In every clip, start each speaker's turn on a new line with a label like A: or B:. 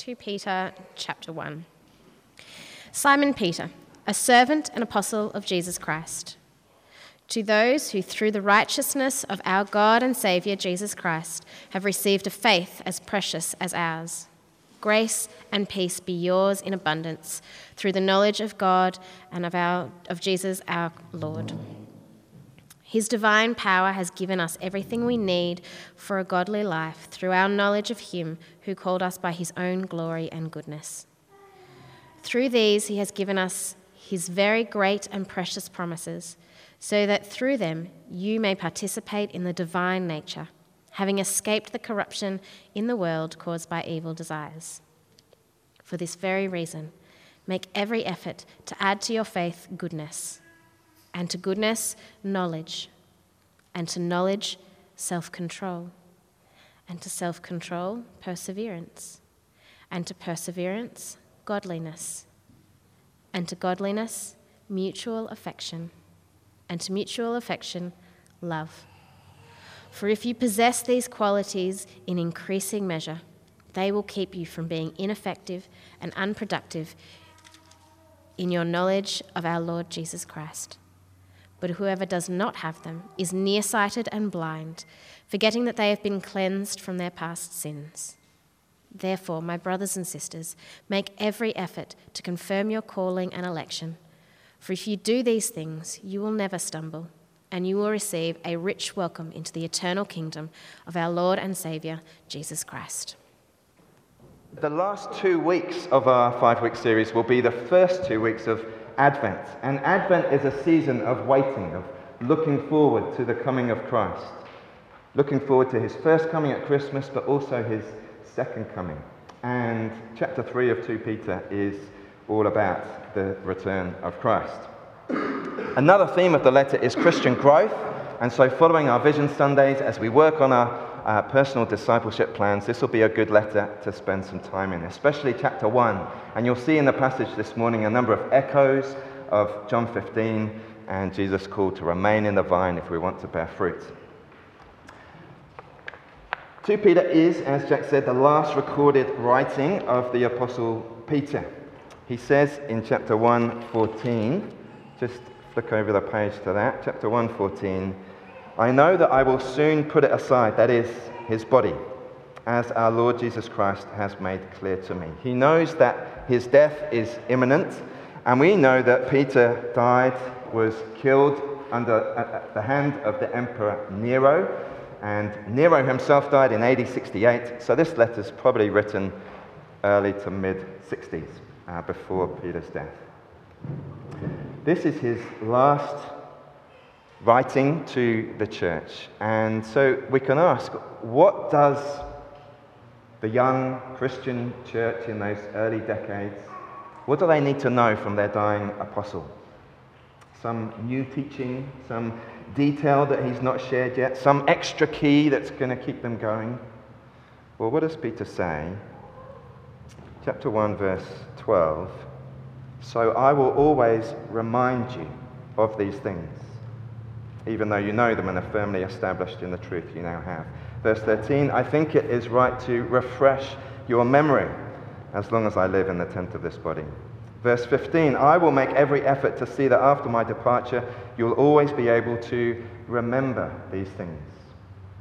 A: 2 Peter chapter 1. Simon Peter, a servant and apostle of Jesus Christ, to those who, through the righteousness of our God and Saviour Jesus Christ, have received a faith as precious as ours. Grace and peace be yours in abundance through the knowledge of God and of, our, of Jesus our Lord. His divine power has given us everything we need for a godly life through our knowledge of Him who called us by His own glory and goodness. Through these, He has given us His very great and precious promises, so that through them you may participate in the divine nature, having escaped the corruption in the world caused by evil desires. For this very reason, make every effort to add to your faith goodness and to goodness, knowledge, and to knowledge, self control, and to self control, perseverance, and to perseverance, godliness, and to godliness, mutual affection, and to mutual affection, love. For if you possess these qualities in increasing measure, they will keep you from being ineffective and unproductive in your knowledge of our Lord Jesus Christ. But whoever does not have them is nearsighted and blind, forgetting that they have been cleansed from their past sins. Therefore, my brothers and sisters, make every effort to confirm your calling and election. For if you do these things, you will never stumble, and you will receive a rich welcome into the eternal kingdom of our Lord and Saviour, Jesus Christ.
B: The last two weeks of our five week series will be the first two weeks of Advent. And Advent is a season of waiting, of looking forward to the coming of Christ. Looking forward to his first coming at Christmas, but also his second coming. And chapter 3 of 2 Peter is all about the return of Christ. Another theme of the letter is Christian growth. And so, following our Vision Sundays, as we work on our uh, personal discipleship plans, this will be a good letter to spend some time in, especially chapter 1. And you'll see in the passage this morning a number of echoes of John 15 and Jesus' call to remain in the vine if we want to bear fruit. 2 Peter is, as Jack said, the last recorded writing of the Apostle Peter. He says in chapter 1:14, just flick over the page to that, chapter 1:14, I know that I will soon put it aside, that is, his body, as our Lord Jesus Christ has made clear to me. He knows that his death is imminent, and we know that Peter died, was killed under at the hand of the Emperor Nero, and Nero himself died in AD 68, so this letter is probably written early to mid 60s, uh, before Peter's death. This is his last writing to the church. And so we can ask what does the young Christian church in those early decades, what do they need to know from their dying apostle? Some new teaching, some detail that he's not shared yet, some extra key that's going to keep them going? Well, what does Peter say? Chapter 1, verse 12. So I will always remind you of these things even though you know them and are firmly established in the truth you now have. Verse 13, I think it is right to refresh your memory as long as I live in the tent of this body. Verse 15, I will make every effort to see that after my departure, you'll always be able to remember these things.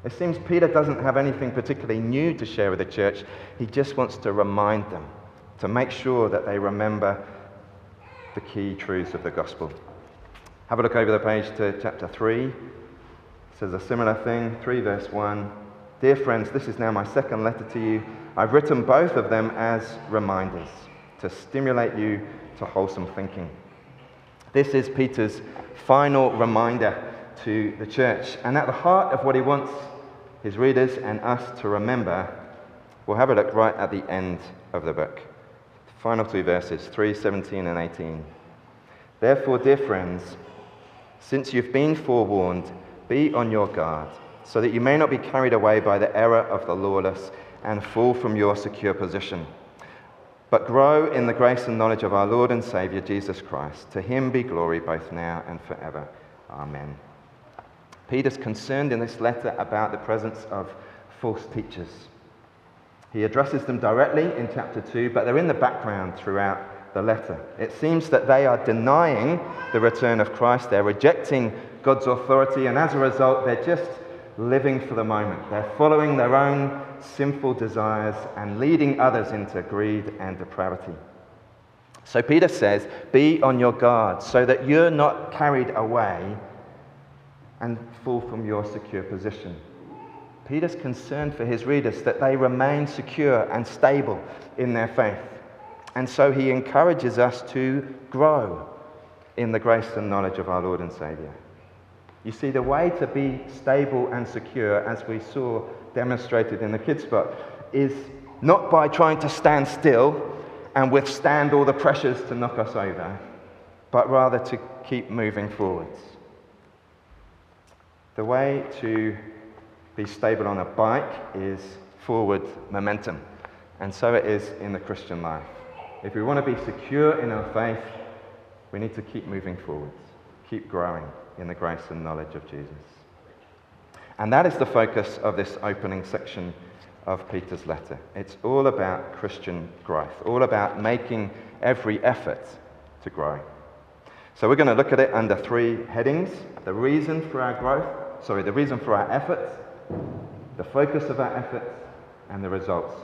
B: It seems Peter doesn't have anything particularly new to share with the church. He just wants to remind them, to make sure that they remember the key truths of the gospel. Have a look over the page to chapter 3. It says a similar thing, 3 verse 1. Dear friends, this is now my second letter to you. I've written both of them as reminders to stimulate you to wholesome thinking. This is Peter's final reminder to the church. And at the heart of what he wants his readers and us to remember, we'll have a look right at the end of the book. Final two verses, 3, 17 and 18. Therefore, dear friends, since you've been forewarned, be on your guard, so that you may not be carried away by the error of the lawless and fall from your secure position. But grow in the grace and knowledge of our Lord and Saviour Jesus Christ. To him be glory both now and forever. Amen. Peter's concerned in this letter about the presence of false teachers. He addresses them directly in chapter 2, but they're in the background throughout the letter. It seems that they are denying the return of Christ, they're rejecting God's authority, and as a result, they're just living for the moment. They're following their own sinful desires and leading others into greed and depravity. So Peter says, Be on your guard so that you're not carried away and fall from your secure position. Peter's concerned for his readers that they remain secure and stable in their faith. And so he encourages us to grow in the grace and knowledge of our Lord and Saviour. You see, the way to be stable and secure, as we saw demonstrated in the kids' book, is not by trying to stand still and withstand all the pressures to knock us over, but rather to keep moving forwards. The way to be stable on a bike is forward momentum. And so it is in the Christian life. If we want to be secure in our faith, we need to keep moving forwards, keep growing in the grace and knowledge of Jesus. And that is the focus of this opening section of Peter's letter. It's all about Christian growth, all about making every effort to grow. So we're going to look at it under three headings the reason for our growth, sorry, the reason for our efforts, the focus of our efforts, and the results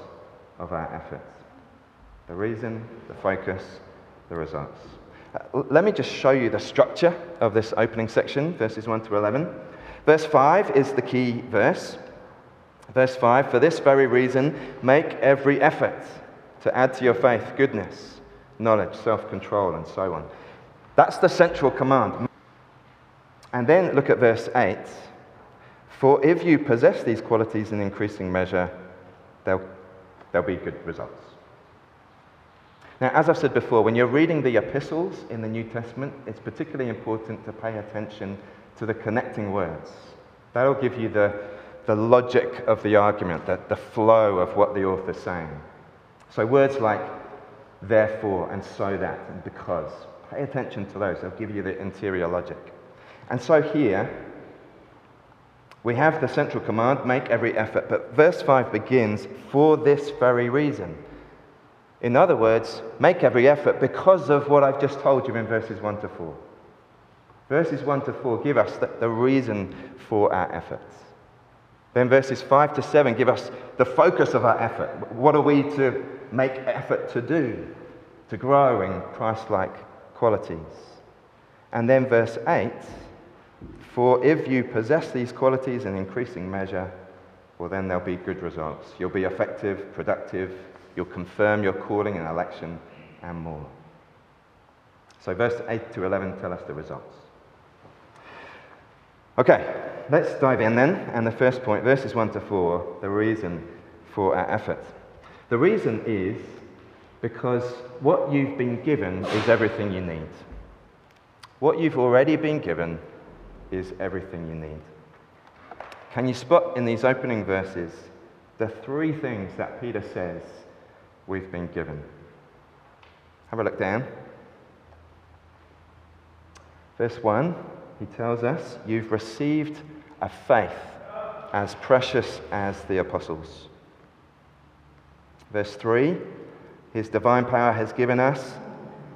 B: of our efforts. The reason, the focus, the results. Uh, let me just show you the structure of this opening section, verses 1 to 11. Verse 5 is the key verse. Verse 5 For this very reason, make every effort to add to your faith goodness, knowledge, self control, and so on. That's the central command. And then look at verse 8. For if you possess these qualities in increasing measure, there'll, there'll be good results. Now, as I've said before, when you're reading the epistles in the New Testament, it's particularly important to pay attention to the connecting words. That'll give you the, the logic of the argument, the, the flow of what the author's saying. So, words like therefore and so that and because, pay attention to those. They'll give you the interior logic. And so, here, we have the central command make every effort, but verse 5 begins for this very reason. In other words, make every effort because of what I've just told you in verses 1 to 4. Verses 1 to 4 give us the, the reason for our efforts. Then verses 5 to 7 give us the focus of our effort. What are we to make effort to do to grow in Christ like qualities? And then verse 8 for if you possess these qualities in increasing measure, well, then there'll be good results. You'll be effective, productive, you'll confirm your calling and election, and more. So, verse 8 to 11 tell us the results. Okay, let's dive in then. And the first point, verses 1 to 4, the reason for our effort. The reason is because what you've been given is everything you need. What you've already been given is everything you need. Can you spot in these opening verses the three things that Peter says we've been given? Have a look down. Verse 1, he tells us, You've received a faith as precious as the apostles. Verse 3, His divine power has given us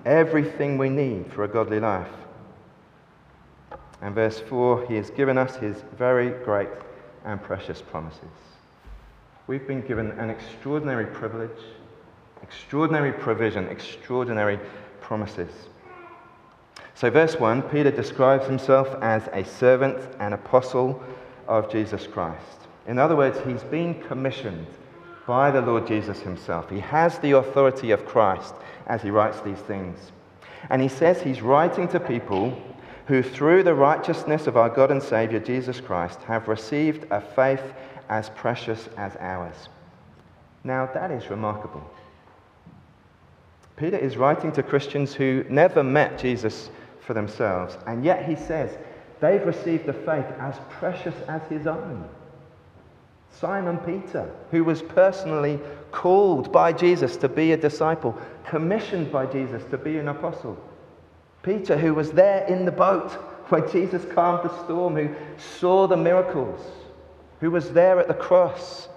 B: everything we need for a godly life. And verse 4 He has given us His very great and precious promises. We've been given an extraordinary privilege, extraordinary provision, extraordinary promises. So, verse 1 Peter describes himself as a servant and apostle of Jesus Christ. In other words, he's been commissioned by the Lord Jesus himself. He has the authority of Christ as he writes these things. And he says he's writing to people who through the righteousness of our God and Savior Jesus Christ have received a faith as precious as ours. Now, that is remarkable. Peter is writing to Christians who never met Jesus for themselves, and yet he says they've received a faith as precious as his own. Simon Peter, who was personally called by Jesus to be a disciple, commissioned by Jesus to be an apostle. Peter, who was there in the boat when Jesus calmed the storm, who saw the miracles, who was there at the cross,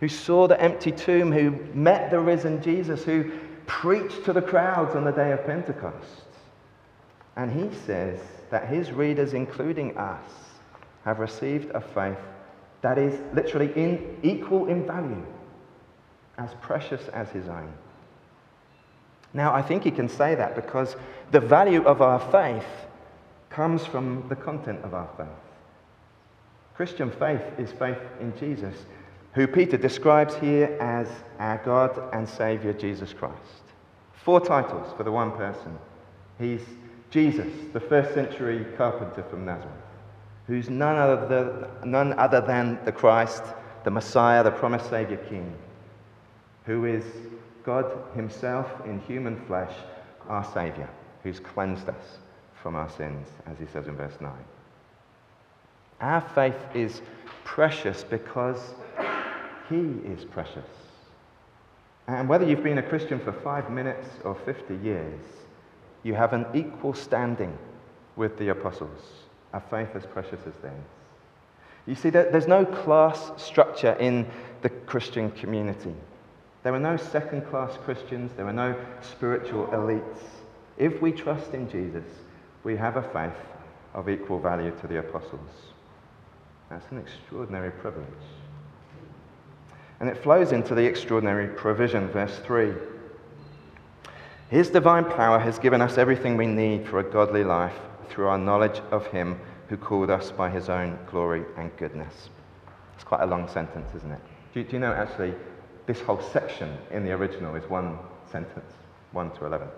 B: who saw the empty tomb, who met the risen Jesus, who preached to the crowds on the day of Pentecost. And he says that his readers, including us, have received a faith that is literally in, equal in value, as precious as his own. Now, I think he can say that because the value of our faith comes from the content of our faith. Christian faith is faith in Jesus, who Peter describes here as our God and Saviour Jesus Christ. Four titles for the one person. He's Jesus, the first century carpenter from Nazareth, who's none other, than, none other than the Christ, the Messiah, the promised Saviour King, who is God Himself in human flesh, our Saviour, who's cleansed us from our sins, as He says in verse 9. Our faith is precious because He is precious. And whether you've been a Christian for five minutes or 50 years, you have an equal standing with the apostles, a faith as precious as theirs. You see, there's no class structure in the Christian community. There are no second class Christians, there are no spiritual elites. If we trust in Jesus, we have a faith of equal value to the apostles. That's an extraordinary privilege. And it flows into the extraordinary provision, verse 3. His divine power has given us everything we need for a godly life through our knowledge of Him who called us by His own glory and goodness. It's quite a long sentence, isn't it? Do, do you know actually this whole section in the original is one sentence, 1 to 11?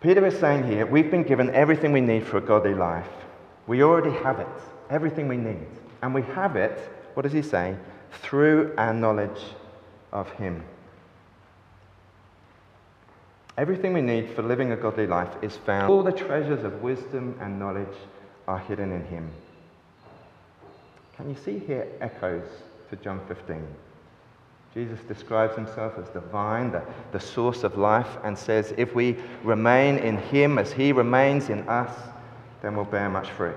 B: Peter is saying here, we've been given everything we need for a godly life. We already have it, everything we need. And we have it, what does he say? Through our knowledge of Him. Everything we need for living a godly life is found. All the treasures of wisdom and knowledge are hidden in Him. Can you see here echoes to John 15? Jesus describes himself as the vine, the, the source of life, and says, If we remain in Him as He remains in us, then we'll bear much fruit.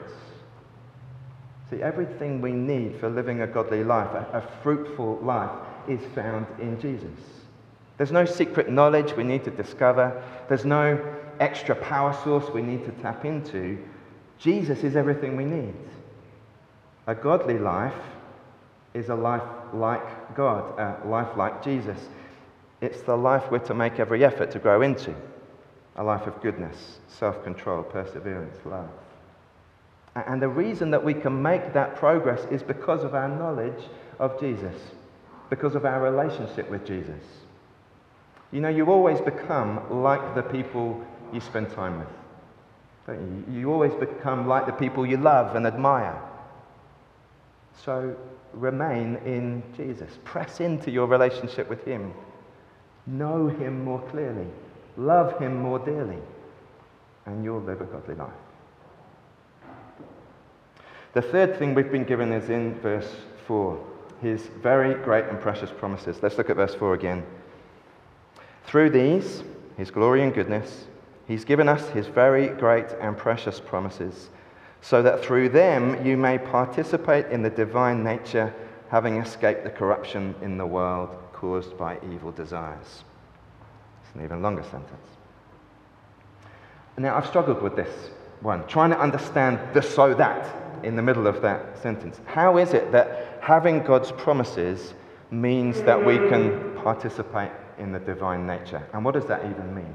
B: See, everything we need for living a godly life, a, a fruitful life, is found in Jesus. There's no secret knowledge we need to discover. There's no extra power source we need to tap into. Jesus is everything we need. A godly life is a life like God, a life like Jesus. It's the life we're to make every effort to grow into a life of goodness, self control, perseverance, love. And the reason that we can make that progress is because of our knowledge of Jesus, because of our relationship with Jesus. You know, you always become like the people you spend time with. Don't you? You always become like the people you love and admire. So remain in Jesus. Press into your relationship with Him. Know Him more clearly. Love Him more dearly. And you'll live a godly life. The third thing we've been given is in verse 4 His very great and precious promises. Let's look at verse 4 again. Through these, his glory and goodness, he's given us his very great and precious promises, so that through them you may participate in the divine nature, having escaped the corruption in the world caused by evil desires. It's an even longer sentence. Now, I've struggled with this one, trying to understand the so that in the middle of that sentence. How is it that having God's promises means that we can participate in the divine nature. And what does that even mean?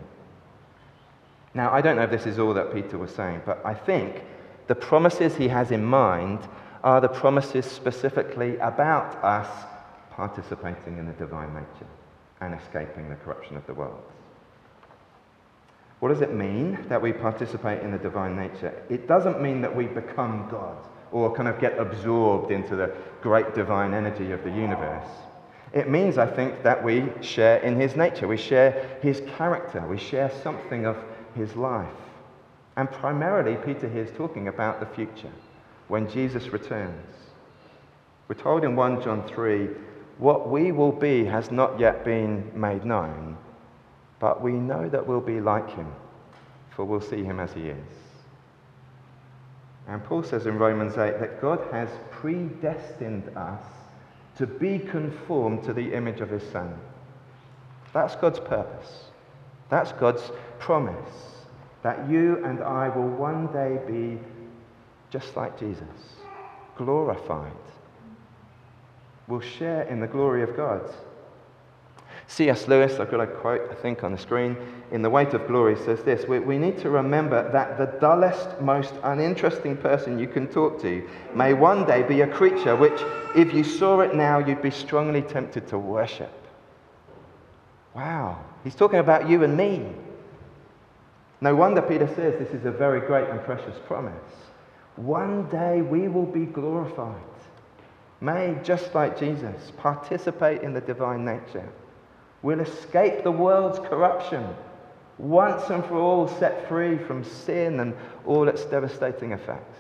B: Now, I don't know if this is all that Peter was saying, but I think the promises he has in mind are the promises specifically about us participating in the divine nature and escaping the corruption of the world. What does it mean that we participate in the divine nature? It doesn't mean that we become God or kind of get absorbed into the great divine energy of the universe. It means, I think, that we share in his nature, we share his character, we share something of his life. And primarily, Peter here is talking about the future, when Jesus returns. We're told in 1 John 3 what we will be has not yet been made known, but we know that we'll be like him, for we'll see him as he is. And Paul says in Romans 8 that God has predestined us to be conformed to the image of his Son. That's God's purpose. That's God's promise that you and I will one day be just like Jesus, glorified. We'll share in the glory of God. C.S. Lewis, I've got a quote, I think, on the screen, in The Weight of Glory says this we, we need to remember that the dullest, most uninteresting person you can talk to may one day be a creature which, if you saw it now, you'd be strongly tempted to worship. Wow, he's talking about you and me. No wonder Peter says this is a very great and precious promise. One day we will be glorified, made just like Jesus, participate in the divine nature. We'll escape the world's corruption, once and for all set free from sin and all its devastating effects.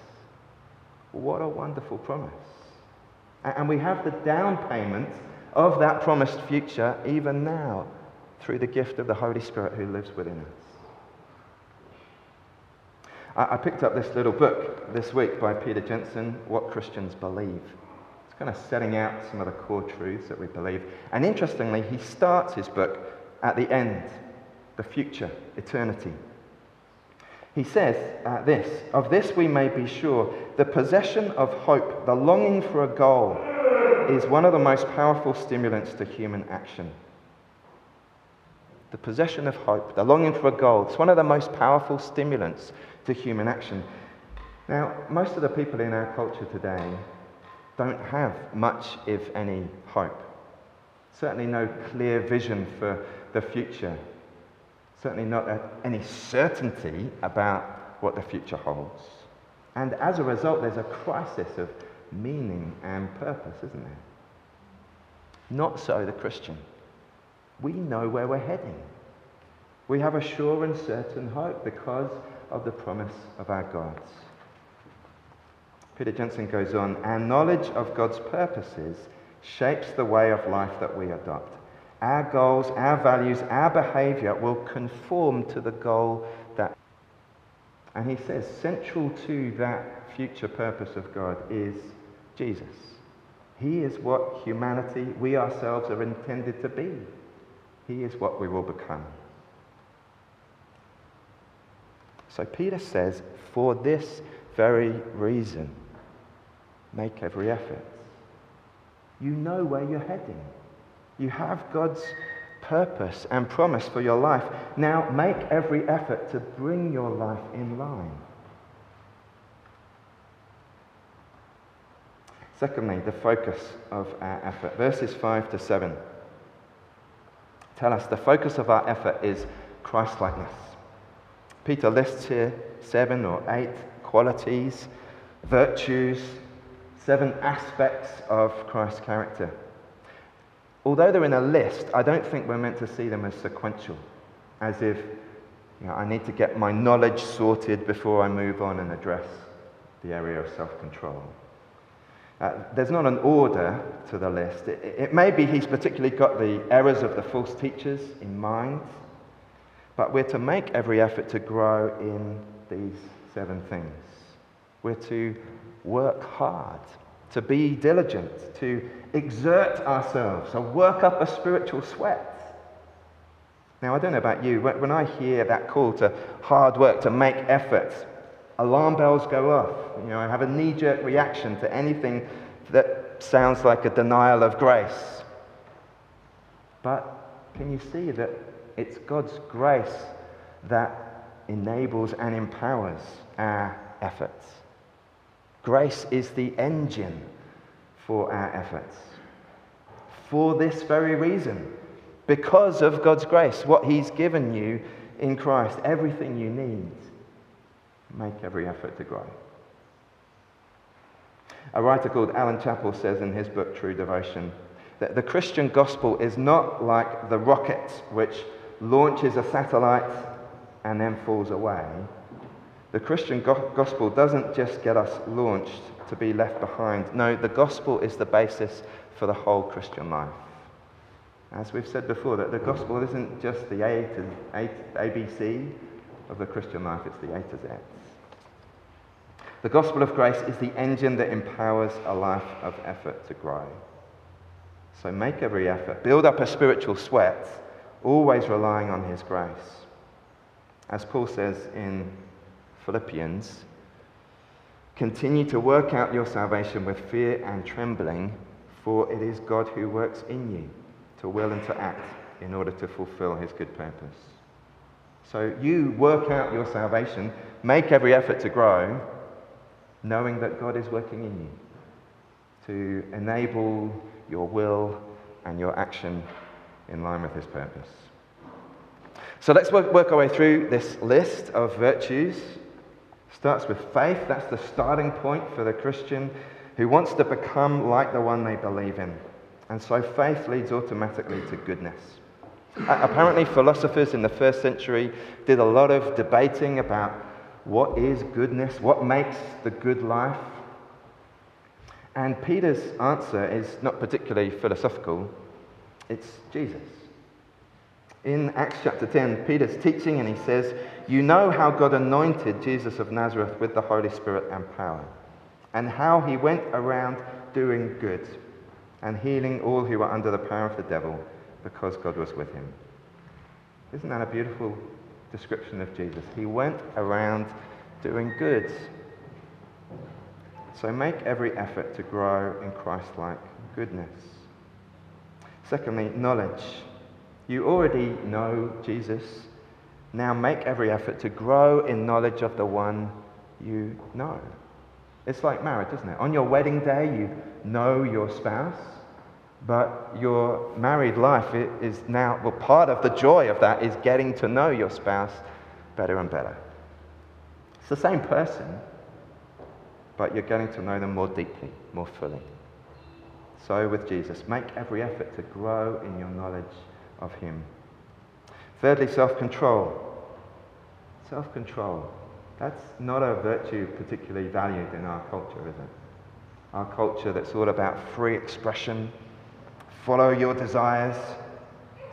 B: What a wonderful promise. And we have the down payment of that promised future even now through the gift of the Holy Spirit who lives within us. I, picked up this little book this week by Peter Jensen, What Christians Believe. Kind of setting out some of the core truths that we believe. And interestingly, he starts his book at the end, the future, eternity. He says uh, this Of this we may be sure the possession of hope, the longing for a goal, is one of the most powerful stimulants to human action. The possession of hope, the longing for a goal, it's one of the most powerful stimulants to human action. Now, most of the people in our culture today don't have much, if any, hope. Certainly no clear vision for the future. Certainly not any certainty about what the future holds. And as a result, there's a crisis of meaning and purpose, isn't there? Not so the Christian. We know where we're heading. We have a sure and certain hope because of the promise of our God. Peter Jensen goes on, our knowledge of God's purposes shapes the way of life that we adopt. Our goals, our values, our behavior will conform to the goal that. And he says, central to that future purpose of God is Jesus. He is what humanity, we ourselves, are intended to be. He is what we will become. So Peter says, for this very reason, make every effort. You know where you're heading. You have God's purpose and promise for your life. Now make every effort to bring your life in line. Secondly, the focus of our effort. Verses 5 to 7 tell us the focus of our effort is Christlikeness. Peter lists here seven or eight qualities, virtues, seven aspects of Christ's character. Although they're in a list, I don't think we're meant to see them as sequential, as if you know, I need to get my knowledge sorted before I move on and address the area of self control. Uh, there's not an order to the list. It, it may be he's particularly got the errors of the false teachers in mind. But we're to make every effort to grow in these seven things. We're to work hard, to be diligent, to exert ourselves, to work up a spiritual sweat. Now, I don't know about you, but when I hear that call to hard work, to make effort, alarm bells go off. You know, I have a knee jerk reaction to anything that sounds like a denial of grace. But can you see that it's God's grace that enables and empowers our efforts. Grace is the engine for our efforts. For this very reason, because of God's grace, what He's given you in Christ, everything you need, make every effort to grow. A writer called Allan Chapple says in his book True Devotion that the Christian gospel is not like the rocket which launches a satellite and then falls away, the Christian gospel doesn't just get us launched to be left behind. No, the gospel is the basis for the whole Christian life. As we've said before, that the gospel isn't just the A to A, ABC of the Christian life, it's the A to Z. The gospel of grace is the engine that empowers a life of effort to grow. So make every effort. Build up a spiritual sweat, always relying on His grace. As Paul says in Philippians, continue to work out your salvation with fear and trembling, for it is God who works in you to will and to act in order to fulfill His good purpose. So you work out your salvation, make every effort to grow, knowing that God is working in you to enable your will and your action in line with his purpose. So let's work, work our way through this list of virtues. Starts with faith, that's the starting point for the Christian who wants to become like the one they believe in. And so faith leads automatically to goodness. Apparently, philosophers in the first century did a lot of debating about what is goodness, what makes the good life. And Peter's answer is not particularly philosophical, it's Jesus. In Acts chapter 10, Peter's teaching and he says, You know how God anointed Jesus of Nazareth with the Holy Spirit and power, and how he went around doing good and healing all who were under the power of the devil because God was with him. Isn't that a beautiful description of Jesus? He went around doing good. So make every effort to grow in Christ like goodness. Secondly, knowledge. You already know Jesus. Now make every effort to grow in knowledge of the one you know. It's like marriage, isn't it? On your wedding day, you know your spouse, but your married life is now, well, part of the joy of that is getting to know your spouse better and better. It's the same person, but you're getting to know them more deeply, more fully. So with Jesus, make every effort to grow in your knowledge of him. Thirdly, self control. Self control. That's not a virtue particularly valued in our culture, is it? Our culture that's all about free expression, follow your desires,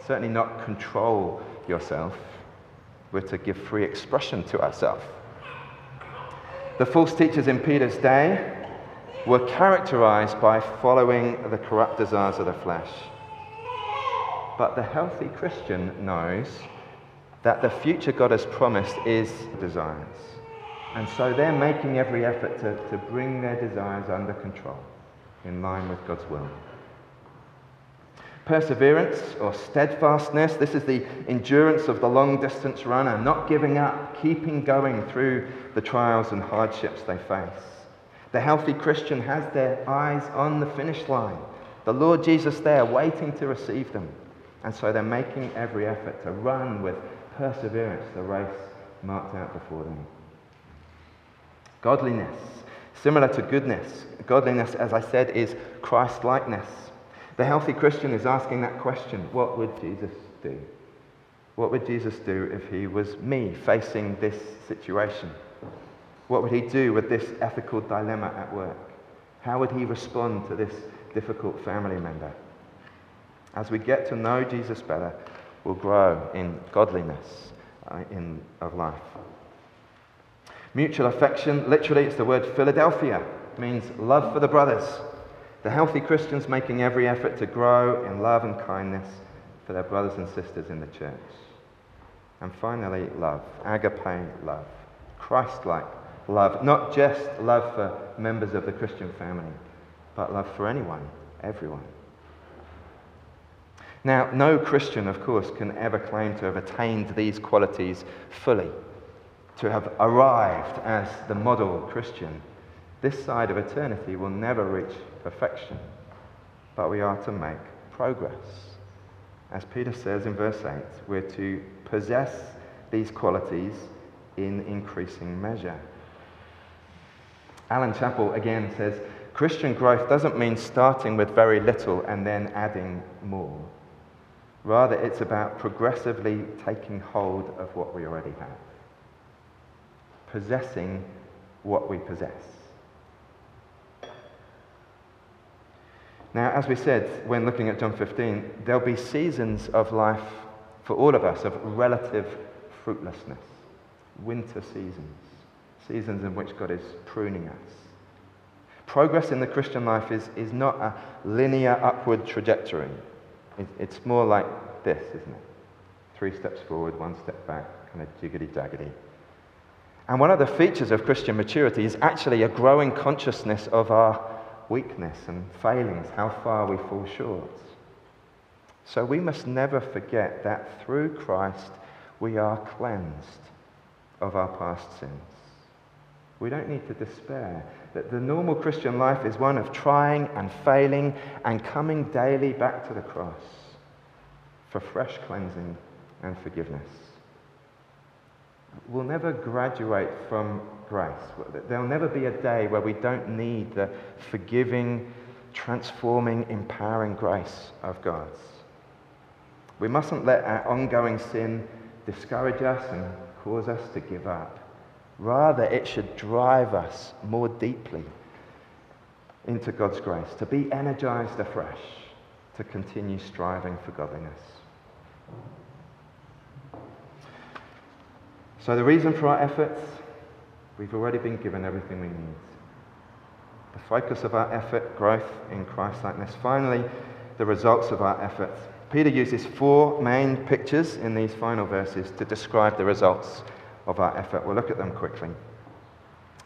B: certainly not control yourself. We're to give free expression to ourselves. The false teachers in Peter's day were characterized by following the corrupt desires of the flesh. But the healthy Christian knows that the future God has promised is desires. And so they're making every effort to, to bring their desires under control in line with God's will. Perseverance or steadfastness, this is the endurance of the long distance runner, not giving up, keeping going through the trials and hardships they face. The healthy Christian has their eyes on the finish line, the Lord Jesus there waiting to receive them. And so they're making every effort to run with perseverance the race marked out before them. Godliness, similar to goodness. Godliness, as I said, is Christ likeness. The healthy Christian is asking that question what would Jesus do? What would Jesus do if he was me facing this situation? What would he do with this ethical dilemma at work? How would he respond to this difficult family member? As we get to know Jesus better, we'll grow in godliness uh, in, of life. Mutual affection, literally, it's the word Philadelphia, means love for the brothers. The healthy Christians making every effort to grow in love and kindness for their brothers and sisters in the church. And finally, love, agape love, Christ like love, not just love for members of the Christian family, but love for anyone, everyone. Now, no Christian, of course, can ever claim to have attained these qualities fully, to have arrived as the model Christian. This side of eternity will never reach perfection, but we are to make progress. As Peter says in verse 8, we're to possess these qualities in increasing measure. Allan Chapple again says Christian growth doesn't mean starting with very little and then adding more. Rather, it's about progressively taking hold of what we already have, possessing what we possess. Now, as we said when looking at John 15, there'll be seasons of life for all of us of relative fruitlessness, winter seasons, seasons in which God is pruning us. Progress in the Christian life is, is not a linear upward trajectory. It, it's more like this, isn't it? Three steps forward, one step back, kind of jiggity jaggedy. And one of the features of Christian maturity is actually a growing consciousness of our weakness and failings, how far we fall short. So we must never forget that through Christ we are cleansed of our past sins. We don't need to despair. That the normal Christian life is one of trying and failing and coming daily back to the cross for fresh cleansing and forgiveness. We'll never graduate from grace. There'll never be a day where we don't need the forgiving, transforming, empowering grace of God's. We mustn't let our ongoing sin discourage us and cause us to give up. Rather, it should drive us more deeply into God's grace, to be energized afresh, to continue striving for godliness. So, the reason for our efforts, we've already been given everything we need. The focus of our effort, growth in Christ likeness. Finally, the results of our efforts. Peter uses four main pictures in these final verses to describe the results of our effort. We'll look at them quickly.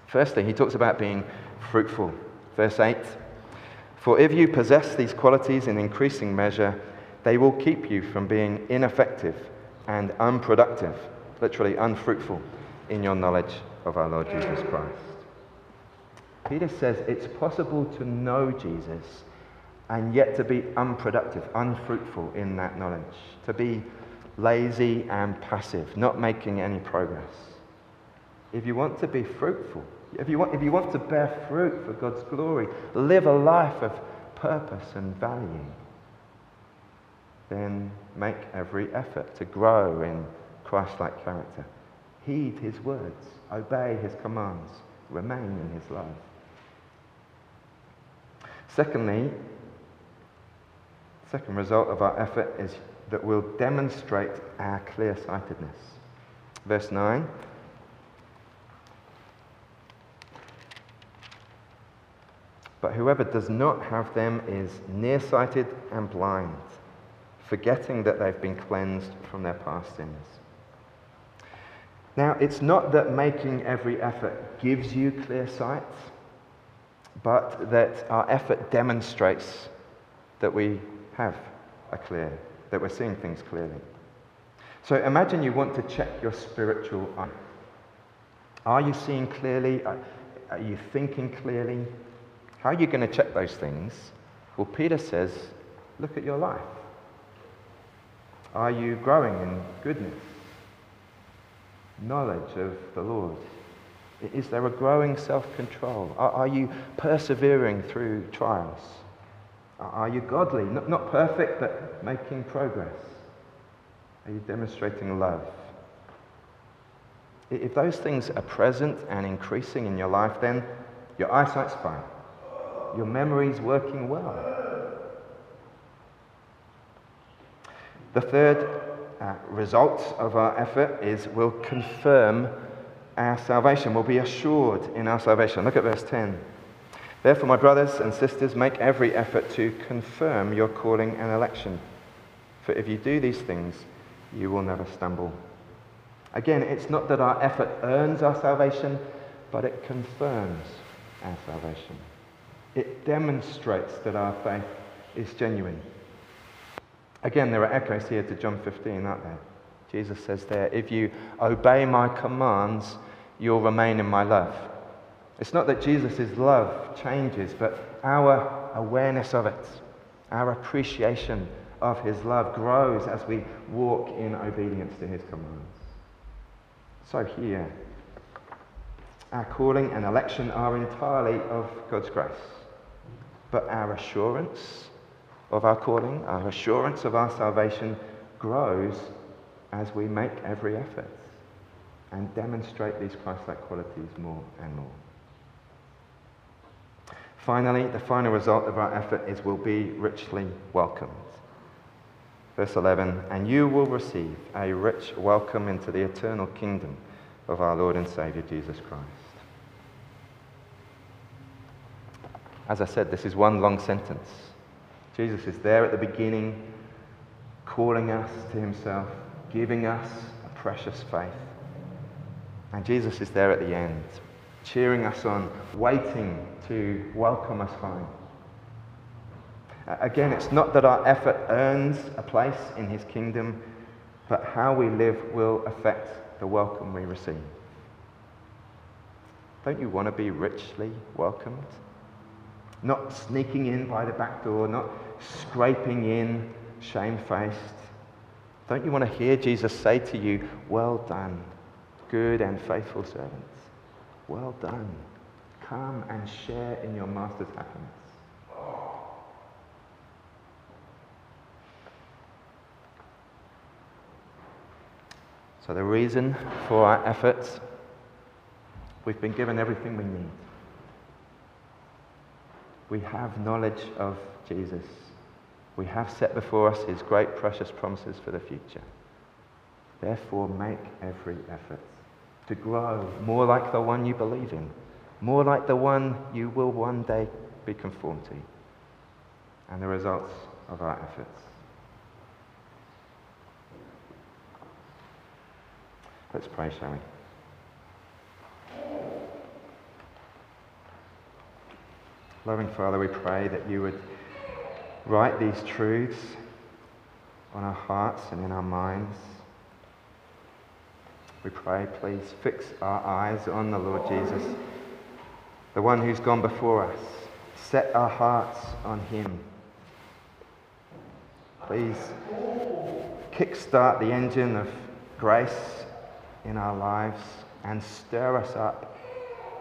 B: Firstly, he talks about being fruitful. Verse 8 For if you possess these qualities in increasing measure, they will keep you from being ineffective and unproductive, literally unfruitful, in your knowledge of our Lord Jesus Christ. Peter says it's possible to know Jesus and yet to be unproductive, unfruitful in that knowledge, to be lazy and passive, not making any progress. If you want to be fruitful, if you want, if you want to bear fruit for God's glory, live a life of purpose and value, then make every effort to grow in Christ like character. Heed his words, obey his commands, remain in his love. Secondly, second result of our effort is that will demonstrate our clear sightedness. Verse 9. But whoever does not have them is nearsighted and blind, forgetting that they've been cleansed from their past sins. Now, it's not that making every effort gives you clear sight, but that our effort demonstrates that we have a clear that we're seeing things clearly. So imagine you want to check your spiritual eye. Are you seeing clearly? Are you thinking clearly? How are you going to check those things? Well, Peter says, look at your life. Are you growing in goodness, knowledge of the Lord? Is there a growing self control? Are, are, you persevering through trials? Are you godly? Not, not perfect, but making progress? Are you demonstrating love? If those things are present and increasing in your life, then your eyesight's fine. Your memory's working well. The third uh, result of our effort is we'll confirm our salvation. We'll be assured in our salvation. Look at verse 10. Therefore, my brothers and sisters, make every effort to confirm your calling and election. For if you do these things, you will never stumble. Again, it's not that our effort earns our salvation, but it confirms our salvation. It demonstrates that our faith is genuine. Again, there are echoes here to John 15, aren't there? Jesus says there, If you obey my commands, you'll remain in my love. It's not that Jesus' love changes, but our awareness of it, our appreciation of his love grows as we walk in obedience to his commands. So here, our calling and election are entirely of God's grace. But our assurance of our calling, our assurance of our salvation grows as we make every effort and demonstrate these Christ like qualities more and more. Finally, the final result of our effort is we'll be richly welcomed. Verse 11, and you will receive a rich welcome into the eternal kingdom of our Lord and Saviour Jesus Christ. As I said, this is one long sentence. Jesus is there at the beginning, calling us to himself, giving us a precious faith. And Jesus is there at the end, cheering us on, waiting to welcome us home. Again, it's not that our effort earns a place in his kingdom, but how we live will affect the welcome we receive. Don't you want to be richly welcomed? Not sneaking in by the back door, not scraping in shamefaced. Don't you want to hear Jesus say to you, Well done, good and faithful servants? Well done. Come and share in your master's happiness. So, the reason for our efforts, we've been given everything we need. We have knowledge of Jesus. We have set before us his great, precious promises for the future. Therefore, make every effort to grow more like the one you believe in, more like the one you will one day be conformed to, and the results of our efforts. Let's pray, shall we? Loving Father, we pray that you would write these truths on our hearts and in our minds. We pray, please fix our eyes on the Lord Jesus, the one who's gone before us. Set our hearts on him. Please kickstart the engine of grace in our lives and stir us up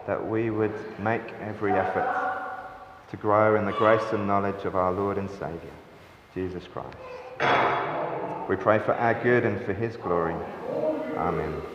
B: that we would make every effort to grow in the grace and knowledge of our Lord and Saviour, Jesus Christ. We pray for our good and for his glory. Amen.